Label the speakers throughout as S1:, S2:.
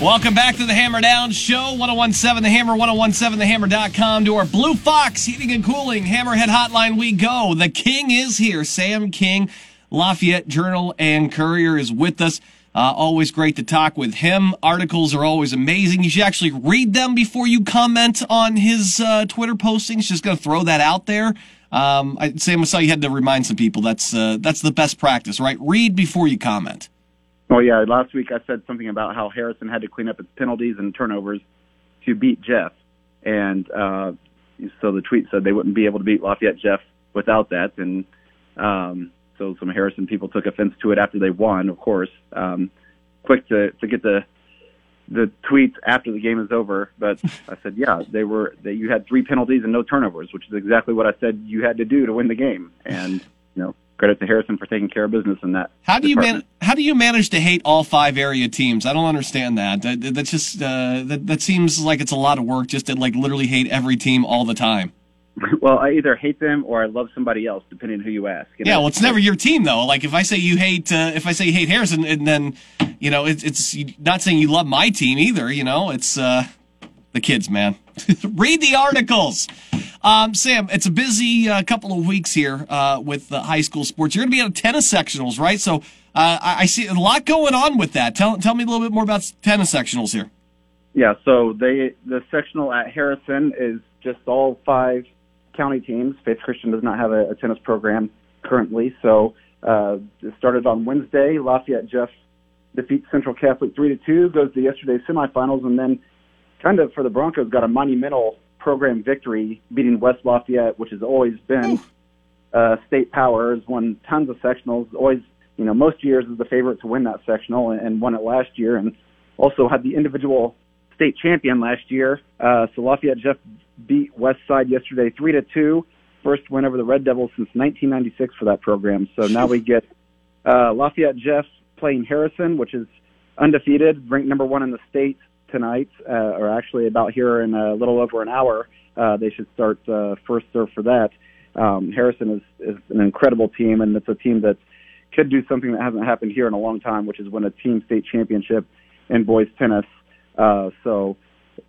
S1: Welcome back to the Hammer Down Show, 1017 The Hammer, 1017TheHammer.com, to our Blue Fox Heating and Cooling Hammerhead Hotline we go. The King is here. Sam King, Lafayette Journal and Courier is with us. Uh, always great to talk with him. Articles are always amazing. You should actually read them before you comment on his uh, Twitter postings. Just going to throw that out there. Um, I, Sam, I saw you had to remind some people that's uh, that's the best practice, right? Read before you comment.
S2: Oh yeah, last week I said something about how Harrison had to clean up its penalties and turnovers to beat Jeff, and uh, so the tweet said they wouldn't be able to beat Lafayette Jeff without that, and um, so some Harrison people took offense to it after they won, of course. Um, quick to to get the the tweets after the game is over, but I said, yeah, they were that you had three penalties and no turnovers, which is exactly what I said you had to do to win the game, and you know credit to Harrison for taking care of business in that.
S1: How do you man- How do you manage to hate all five area teams? I don't understand that. That that's just uh, that that seems like it's a lot of work just to like literally hate every team all the time.
S2: Well, I either hate them or I love somebody else, depending on who you ask. You
S1: know? Yeah, well, it's never your team though. Like if I say you hate, uh, if I say you hate Harrison, and then you know it's it's not saying you love my team either. You know, it's uh, the kids, man. Read the articles. Um, Sam, it's a busy uh, couple of weeks here uh, with the high school sports. You're going to be at tennis sectionals, right? So uh, I, I, see a lot going on with that. Tell, tell me a little bit more about tennis sectionals here.
S2: Yeah, so they the sectional at Harrison is just all five county teams. Faith Christian does not have a, a tennis program currently, so uh, it started on Wednesday. Lafayette Jeff defeats Central Catholic three to two, goes to yesterday's semifinals, and then kind of for the Broncos got a monumental program victory, beating West Lafayette, which has always been uh, state power. Has won tons of sectionals. Always, you know, most years is the favorite to win that sectional, and, and won it last year, and also had the individual state champion last year. Uh, so Lafayette Jeff beat West Side yesterday, three to two. First win over the Red Devils since 1996 for that program. So now we get uh, Lafayette Jeff playing Harrison, which is undefeated, ranked number one in the state tonight, uh, or actually about here in a little over an hour. Uh, they should start uh, first serve for that. Um, Harrison is, is an incredible team, and it's a team that could do something that hasn't happened here in a long time, which is win a team state championship in boys tennis. Uh, so,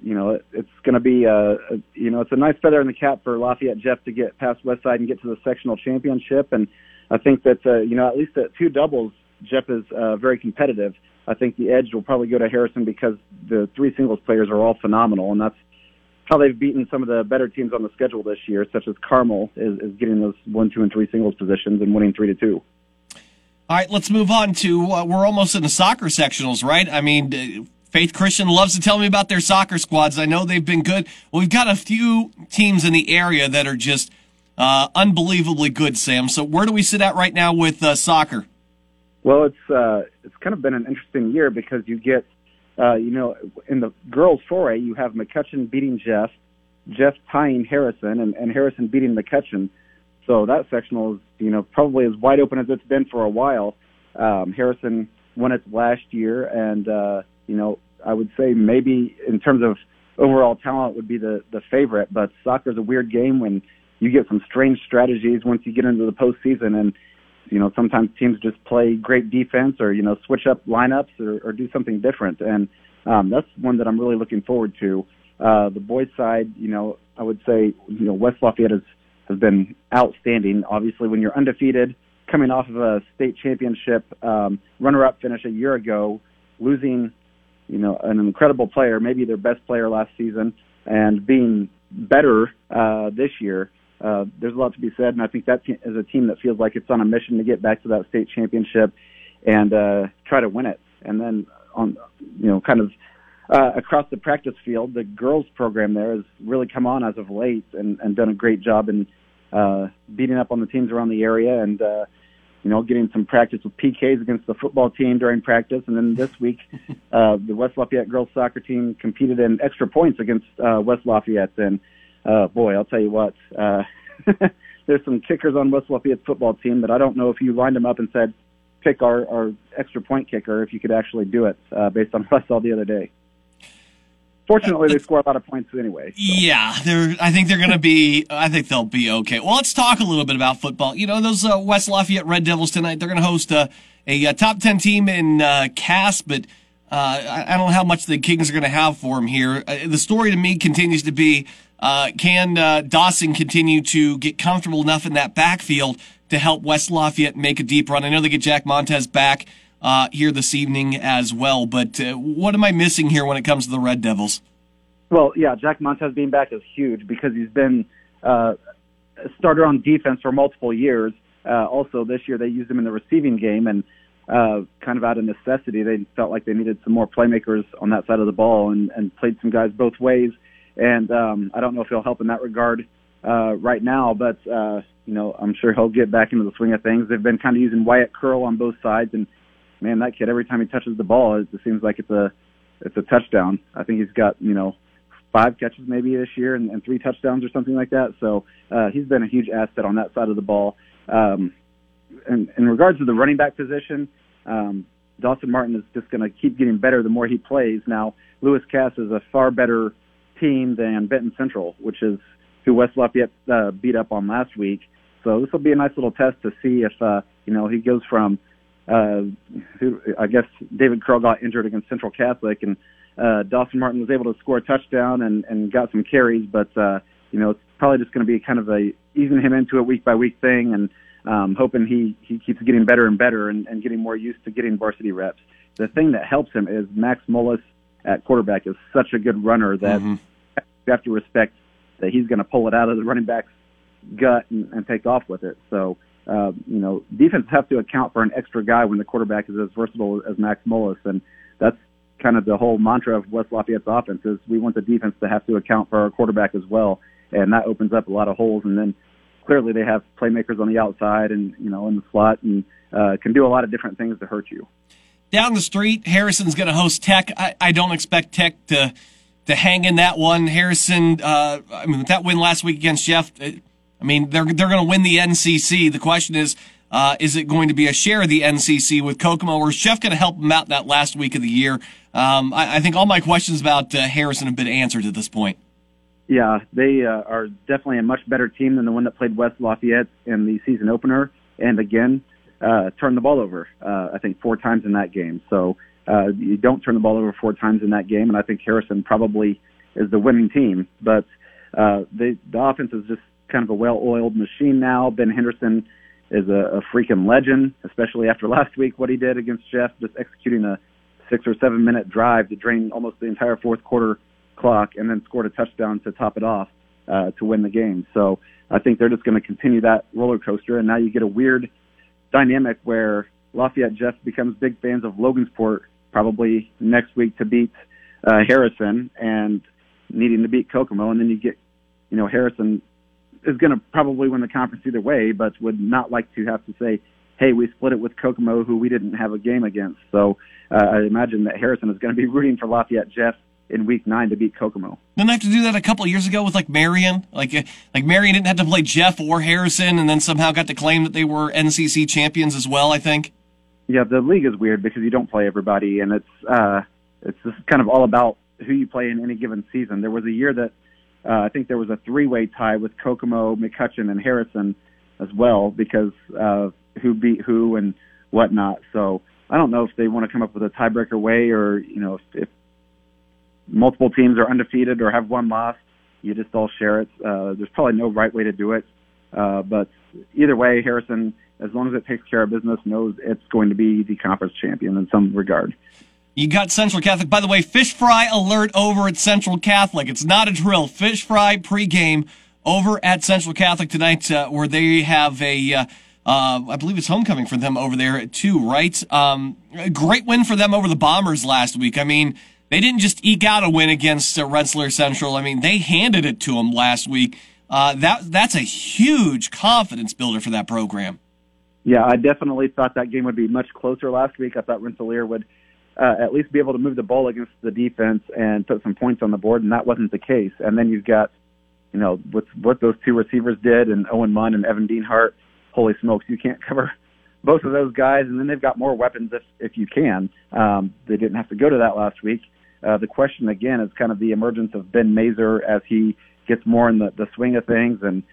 S2: you know, it, it's going to be, a, a, you know, it's a nice feather in the cap for Lafayette Jeff to get past Westside and get to the sectional championship. And I think that, uh, you know, at least at two doubles, Jeff is uh, very competitive. I think the edge will probably go to Harrison because the three singles players are all phenomenal, and that's how they've beaten some of the better teams on the schedule this year, such as Carmel is, is getting those one, two, and three singles positions and winning three to two.
S1: All right, let's move on to uh, we're almost in the soccer sectionals, right? I mean, uh, Faith Christian loves to tell me about their soccer squads. I know they've been good. We've got a few teams in the area that are just uh, unbelievably good, Sam. So where do we sit at right now with uh, soccer?
S2: Well, it's uh, it's kind of been an interesting year because you get, uh, you know, in the girls' foray, you have McCutcheon beating Jeff, Jeff tying Harrison, and, and Harrison beating McCutcheon. So that sectional is, you know, probably as wide open as it's been for a while. Um, Harrison won it last year, and uh, you know, I would say maybe in terms of overall talent would be the the favorite. But soccer is a weird game when you get some strange strategies once you get into the postseason, and you know, sometimes teams just play great defense or, you know, switch up lineups or, or do something different. And um, that's one that I'm really looking forward to. Uh, the boys side, you know, I would say, you know, West Lafayette has, has been outstanding. Obviously, when you're undefeated, coming off of a state championship um, runner-up finish a year ago, losing, you know, an incredible player, maybe their best player last season, and being better uh, this year uh, there's a lot to be said, and I think that is a team that feels like it's on a mission to get back to that state championship and uh, try to win it. And then on, you know, kind of uh, across the practice field, the girls program there has really come on as of late and, and done a great job in uh, beating up on the teams around the area and, uh, you know, getting some practice with PKs against the football team during practice. And then this week, uh, the West Lafayette girls soccer team competed in extra points against uh, West Lafayette. And uh, boy, I'll tell you what, uh, there's some kickers on West Lafayette's football team that I don't know if you lined them up and said, pick our, our extra point kicker, if you could actually do it, uh, based on what I saw the other day. Fortunately, they score a lot of points anyway. So.
S1: Yeah, they're. I think they're going to be. I think they'll be okay. Well, let's talk a little bit about football. You know, those uh, West Lafayette Red Devils tonight. They're going to host a, a, a, top ten team in uh, Cass, but Uh, I, I don't know how much the Kings are going to have for them here. Uh, the story to me continues to be uh, can uh, Dawson continue to get comfortable enough in that backfield to help West Lafayette make a deep run? I know they get Jack Montez back uh, here this evening as well, but uh, what am I missing here when it comes to the Red Devils?
S2: Well, yeah, Jack Montez being back is huge because he's been uh, a starter on defense for multiple years. Uh, also, this year they used him in the receiving game, and kind of out of necessity, they felt like they needed some more playmakers on that side of the ball, and, and played some guys both ways. And um, I don't know if he'll help in that regard uh, right now, but uh, you know I'm sure he'll get back into the swing of things. They've been kind of using Wyatt Curl on both sides, and man, that kid every time he touches the ball, it, seems like it's a it's a touchdown. I think he's got you know five catches maybe this year and, and three touchdowns or something like that. So uh, he's been a huge asset on that side of the ball. Um, and in regards to the running back position, um, Dawson Martin is just going to keep getting better the more he plays. Now, Lewis Cass is a far better team than Benton Central, which is who West Lafayette uh, beat up on last week. So this will be a nice little test to see if uh, you know he goes from uh, who I guess David Curl got injured against Central Catholic, and uh, Dawson Martin was able to score a touchdown and, and got some carries, but uh, you know it's probably just going to be kind of a easing him into a week by week thing, and um, hoping he he keeps getting better and better and, and getting more used to getting varsity reps. The thing that helps him is Max Mullis at quarterback is such a good runner that mm-hmm. you have to respect that he's going to pull it out of the running back's gut and, and take off with it. So uh, you know, defenses have to account for an extra guy when the quarterback is as versatile as Max Mullis, and that's kind of the whole mantra of West Lafayette's offense is we want the defense to have to account for our quarterback as well, and that opens up a lot of holes. And then clearly they have playmakers on the outside and you know in the slot and uh, can do a lot of different things to hurt you.
S1: Down the street, Harrison's going to host Tech. I, I don't expect Tech to to hang in that one. Harrison, uh, I mean, with that win last week against Jeff, I mean, they're they're going to win the NCC. The question is, uh, is it going to be a share of the NCC with Kokomo, or is Jeff going to help them out that last week of the year? Um, I, I, think all my questions about uh, Harrison have been answered at this point.
S2: Yeah, they uh, are definitely a much better team than the one that played West Lafayette in the season opener, and again, uh, turned the ball over. Uh, I think four times in that game. So uh, you don't turn the ball over four times in that game, and I think Harrison probably is the winning team. But uh, they, the offense is just kind of a well-oiled machine now. Ben Henderson is a, a freaking legend, especially after last week what he did against Jeff, just executing a six or seven minute drive to drain almost the entire fourth quarter clock, and then scored a touchdown to top it off uh, to win the game. So I think they're just going to continue that roller coaster, and now you get a weird dynamic where Lafayette Jeff becomes big fans of Logansport probably next week to beat uh, Harrison and needing to beat Kokomo, and then you get you know Harrison is going to probably win the conference either way, but would not like to have to say, hey, we split it with Kokomo, who we didn't have a game against. So uh, I imagine that Harrison is going to be rooting for Lafayette Jeff in week nine to beat Kokomo.
S1: Didn't they have to do that a couple of years ago with like Marion? Like uh, like Marion didn't have to play Jeff or Harrison, and then somehow got to claim that they were NCC champions as well. I think.
S2: Yeah, the league is weird because you don't play everybody, and it's uh, it's just kind of all about who you play in any given season. There was a year that uh, I think there was a three-way tie with Kokomo, McCutcheon, and Harrison as well because uh, who beat who and whatnot. So I don't know if they want to come up with a tiebreaker way or you know if, if multiple teams are undefeated or have one loss, you just all share it. Uh, there's probably no right way to do it, uh, but either way, Harrison, as long as it takes care of business, knows it's going to be the conference champion in some regard.
S1: You got Central Catholic. By the way, fish fry alert over at Central Catholic. It's not a drill. Fish fry pregame over at Central Catholic tonight, uh, where they have a, uh, uh, I believe it's homecoming for them over there too, right? Um, great win for them over the Bombers last week. I mean, they didn't just eke out a win against uh, Rensselaer Central. I mean, they handed it to them last week. Uh, that that's a huge confidence builder for that program.
S2: Yeah, I definitely thought that game would be much closer last week. I thought Rensselaer would uh, at least be able to move the ball against the defense and put some points on the board, and that wasn't the case. And then you've got, you know, what what those two receivers did, and Owen Munn and Evan Deanhart. Holy smokes, you can't cover both of those guys, and then they've got more weapons if if you can. Um, they didn't have to go to that last week. Uh, the question again is kind of the emergence of Ben Mazer as he gets more in the, the swing of things and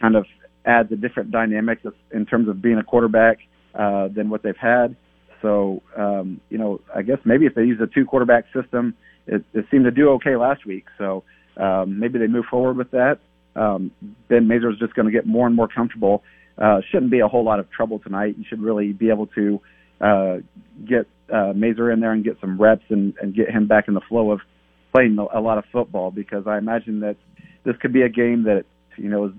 S2: kind of adds a different dynamic in terms of being a quarterback uh, than what they've had. So, um, you know, I guess maybe if they use a two quarterback system, it, it seemed to do okay last week. So um, maybe they move forward with that. Um, ben Mazer is just going to get more and more comfortable. Uh, shouldn't be a whole lot of trouble tonight. You should really be able to uh, get uh, Mazer in there and get some reps and, and get him back in the flow of playing a lot of football because I imagine that this could be a game that you know is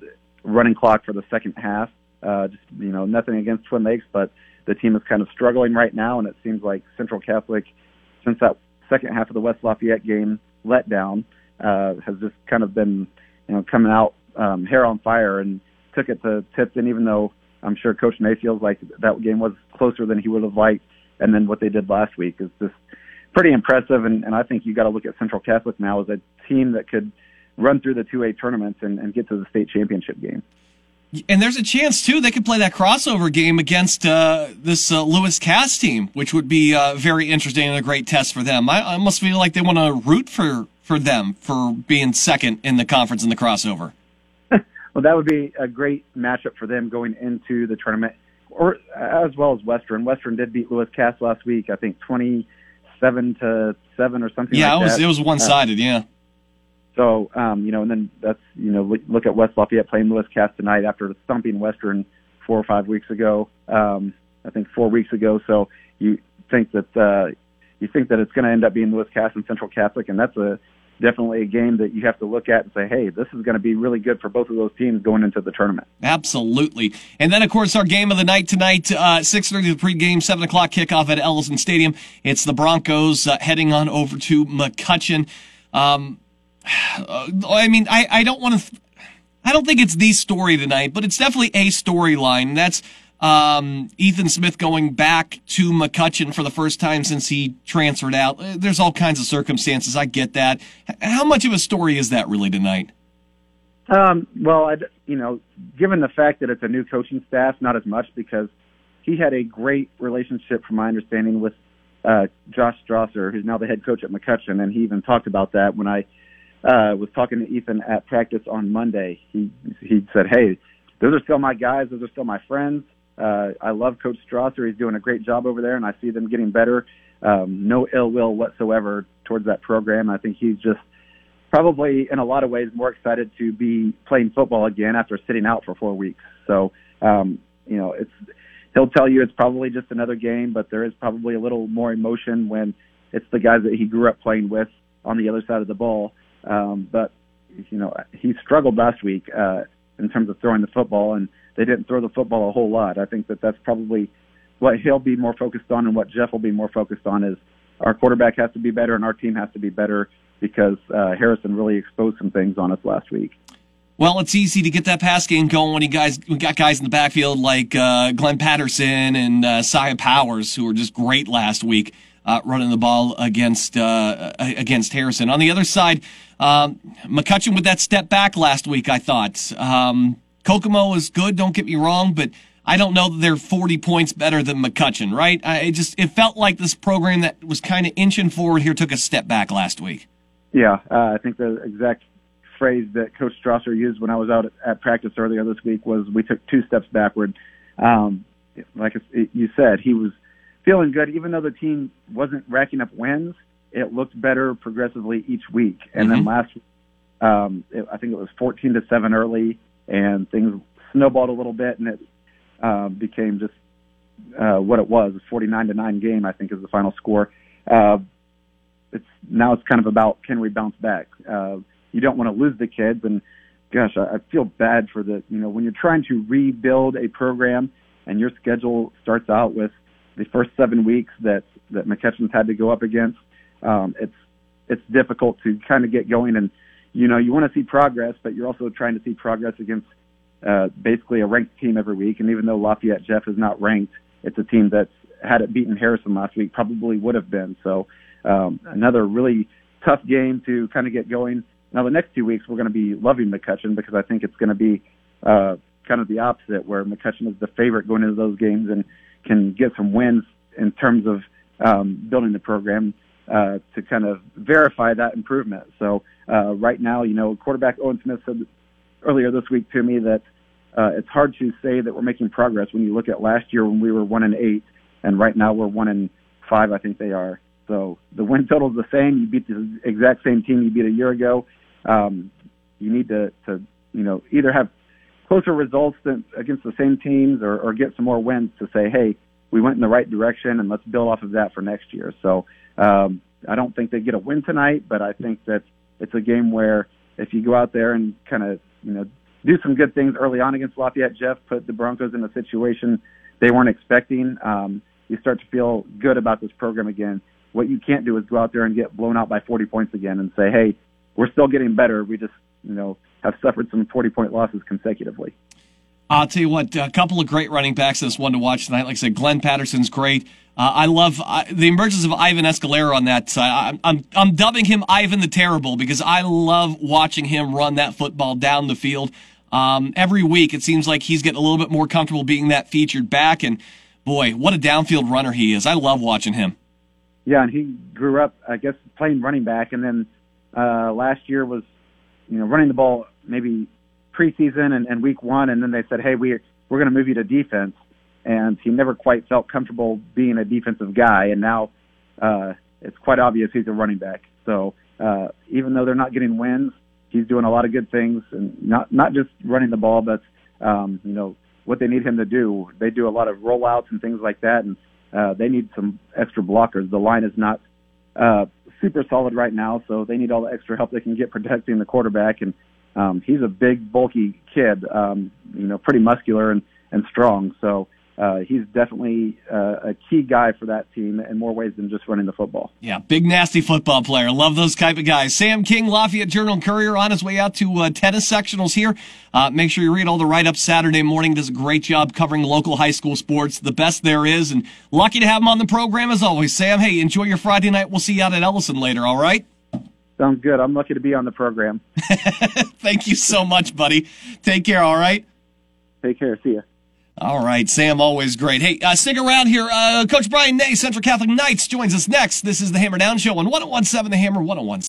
S2: running clock for the second half. Uh, just you know nothing against Twin Lakes, but the team is kind of struggling right now, and it seems like Central Catholic, since that second half of the West Lafayette game let down, uh, has just kind of been you know coming out um, hair on fire and took it to Tipton, even though I'm sure Coach May feels like that game was closer than he would have liked. And then what they did last week is just pretty impressive. And, and I think you got to look at Central Catholic now as a team that could run through the 2A tournaments and, and get to the state championship game.
S1: And there's a chance too they could play that crossover game against uh, this uh, Lewis Cass team, which would be uh, very interesting and a great test for them. I, I must feel like they want to root for for them for being second in the conference in the crossover.
S2: well, that would be a great matchup for them going into the tournament, or as well as Western. Western did beat Lewis Cass last week, I think twenty-seven to seven or something. Like that.
S1: Yeah,
S2: like
S1: it was
S2: that.
S1: it was one-sided. Uh, yeah.
S2: So, um, you know, and then that's, you know, look at West Lafayette playing Lewis Cass tonight after thumping Western four or five weeks ago. Um, I think four weeks ago. So you think that, uh, you think that it's going to end up being Lewis Cass and Central Catholic, and that's a definitely a game that you have to look at and say, hey, this is going to be really good for both of those teams going into the tournament.
S1: Absolutely. And then, of course, our game of the night tonight, uh, 6.30 the pregame, 7 o'clock kickoff at Ellison Stadium. It's the Broncos uh, heading on over to McCutcheon. Um, I mean, I, I don't want to. Th- I don't think it's the story tonight, but it's definitely a storyline. That's um, Ethan Smith going back to McCutcheon for the first time since he transferred out. Uh, there's all kinds of circumstances. I get that. How much of a story is that really tonight?
S2: Um, well, I, you know, given the fact that it's a new coaching staff, not as much because he had a great relationship, from my understanding, with uh, Josh Strasser, who's now the head coach at McCutcheon, and he even talked about that when I uh, was talking to Ethan at practice on Monday. He he said, "Hey, those are still my guys. Those are still my friends. Uh, I love Coach Strasser. He's doing a great job over there, and I see them getting better. Um, no ill will whatsoever towards that program. I think he's just probably, in a lot of ways, more excited to be playing football again after sitting out for four weeks. So, um, you know, it's he'll tell you it's probably just another game, but there is probably a little more emotion when it's the guys that he grew up playing with on the other side of the ball. Um, but you know, he struggled last week uh, in terms of throwing the football, and they didn't throw the football a whole lot. I think that that's probably what he'll be more focused on, and what Jeff will be more focused on is our quarterback has to be better, and our team has to be better because uh, Harrison really exposed some things on us last week.
S1: Well, it's easy to get that pass game going when you guys we got guys in the backfield like uh, Glenn Patterson and uh, Sia Powers, who were just great last week uh, running the ball against uh, against Harrison. On the other side, um, McCutcheon with that step back last week, I thought. Um, Kokomo is good, don't get me wrong, but I don't know that they're 40 points better than McCutcheon, right? I it just it felt like this program that was kind of inching forward here took a step back last week.
S2: Yeah, uh, I think the exact phrase that Coach Strasser used when I was out at, at practice earlier this week was we took two steps backward. Um, like you said, he was feeling good, even though the team wasn't racking up wins. It looked better progressively each week, and mm-hmm. then last, um, it, I think it was 14 to seven early, and things snowballed a little bit, and it uh, became just uh, what it was, a 49 to nine game. I think is the final score. Uh, it's now it's kind of about can we bounce back. Uh, you don't want to lose the kids, and gosh, I, I feel bad for the you know when you're trying to rebuild a program and your schedule starts out with the first seven weeks that that McCutcheon's had to go up against. Um, it's it's difficult to kind of get going, and you know you want to see progress, but you're also trying to see progress against uh, basically a ranked team every week. And even though Lafayette Jeff is not ranked, it's a team that's had it beaten Harrison last week probably would have been. So um, another really tough game to kind of get going. Now the next two weeks we're going to be loving McCutcheon because I think it's going to be uh, kind of the opposite, where McCutcheon is the favorite going into those games and can get some wins in terms of um, building the program uh, to kind of verify that improvement. So uh, right now, you know, quarterback Owen Smith said earlier this week to me that uh, it's hard to say that we're making progress when you look at last year when we were one and eight and right now we're one in five. I think they are. So the win total is the same. You beat the exact same team you beat a year ago. Um, you need to, to you know either have closer results than against the same teams or, or get some more wins to say, hey, we went in the right direction and let's build off of that for next year. So um, I don't think they get a win tonight, but I think that it's a game where if you go out there and kind of you know do some good things early on against Lafayette, Jeff put the Broncos in a situation they weren't expecting. Um, you start to feel good about this program again. What you can't do is go out there and get blown out by 40 points again and say, hey, we're still getting better. We just you know have suffered some 40 point losses consecutively.
S1: I'll tell you what, a couple of great running backs this one to watch tonight. Like I said, Glenn Patterson's great. Uh, I love uh, the emergence of Ivan Escalera on that. I'm, I'm, I'm dubbing him Ivan the Terrible because I love watching him run that football down the field. Um, every week, it seems like he's getting a little bit more comfortable being that featured back. And boy, what a downfield runner he is. I love watching him.
S2: Yeah, and he grew up, I guess, playing running back, and then uh, last year was, you know, running the ball maybe preseason and, and week one, and then they said, hey, we we're going to move you to defense, and he never quite felt comfortable being a defensive guy, and now uh, it's quite obvious he's a running back. So uh, even though they're not getting wins, he's doing a lot of good things, and not not just running the ball, but um, you know what they need him to do. They do a lot of rollouts and things like that, and uh, they need some extra blockers. The line is not uh, super solid right now, so they need all the extra help they can get protecting the quarterback. And um, he's a big, bulky kid, um, you know, pretty muscular and, and strong. So uh, he's definitely uh, a key guy for that team in more ways than just running the football.
S1: Yeah, big, nasty football player. Love those type of guys. Sam King, Lafayette Journal Courier, on his way out to uh, tennis sectionals here. Uh, make sure you read all the write ups Saturday morning. Does a great job covering local high school sports, the best there is. And lucky to have him on the program as always. Sam, hey, enjoy your Friday night. We'll see you out at Ellison later, all right?
S2: Sounds good. I'm lucky to be on the program.
S1: Thank you so much, buddy. Take care, all right?
S2: Take care. See ya.
S1: All right, Sam, always great. Hey, uh, stick around here. Uh, Coach Brian Nay, Central Catholic Knights, joins us next. This is the Hammer Down Show on 1017 The Hammer 101.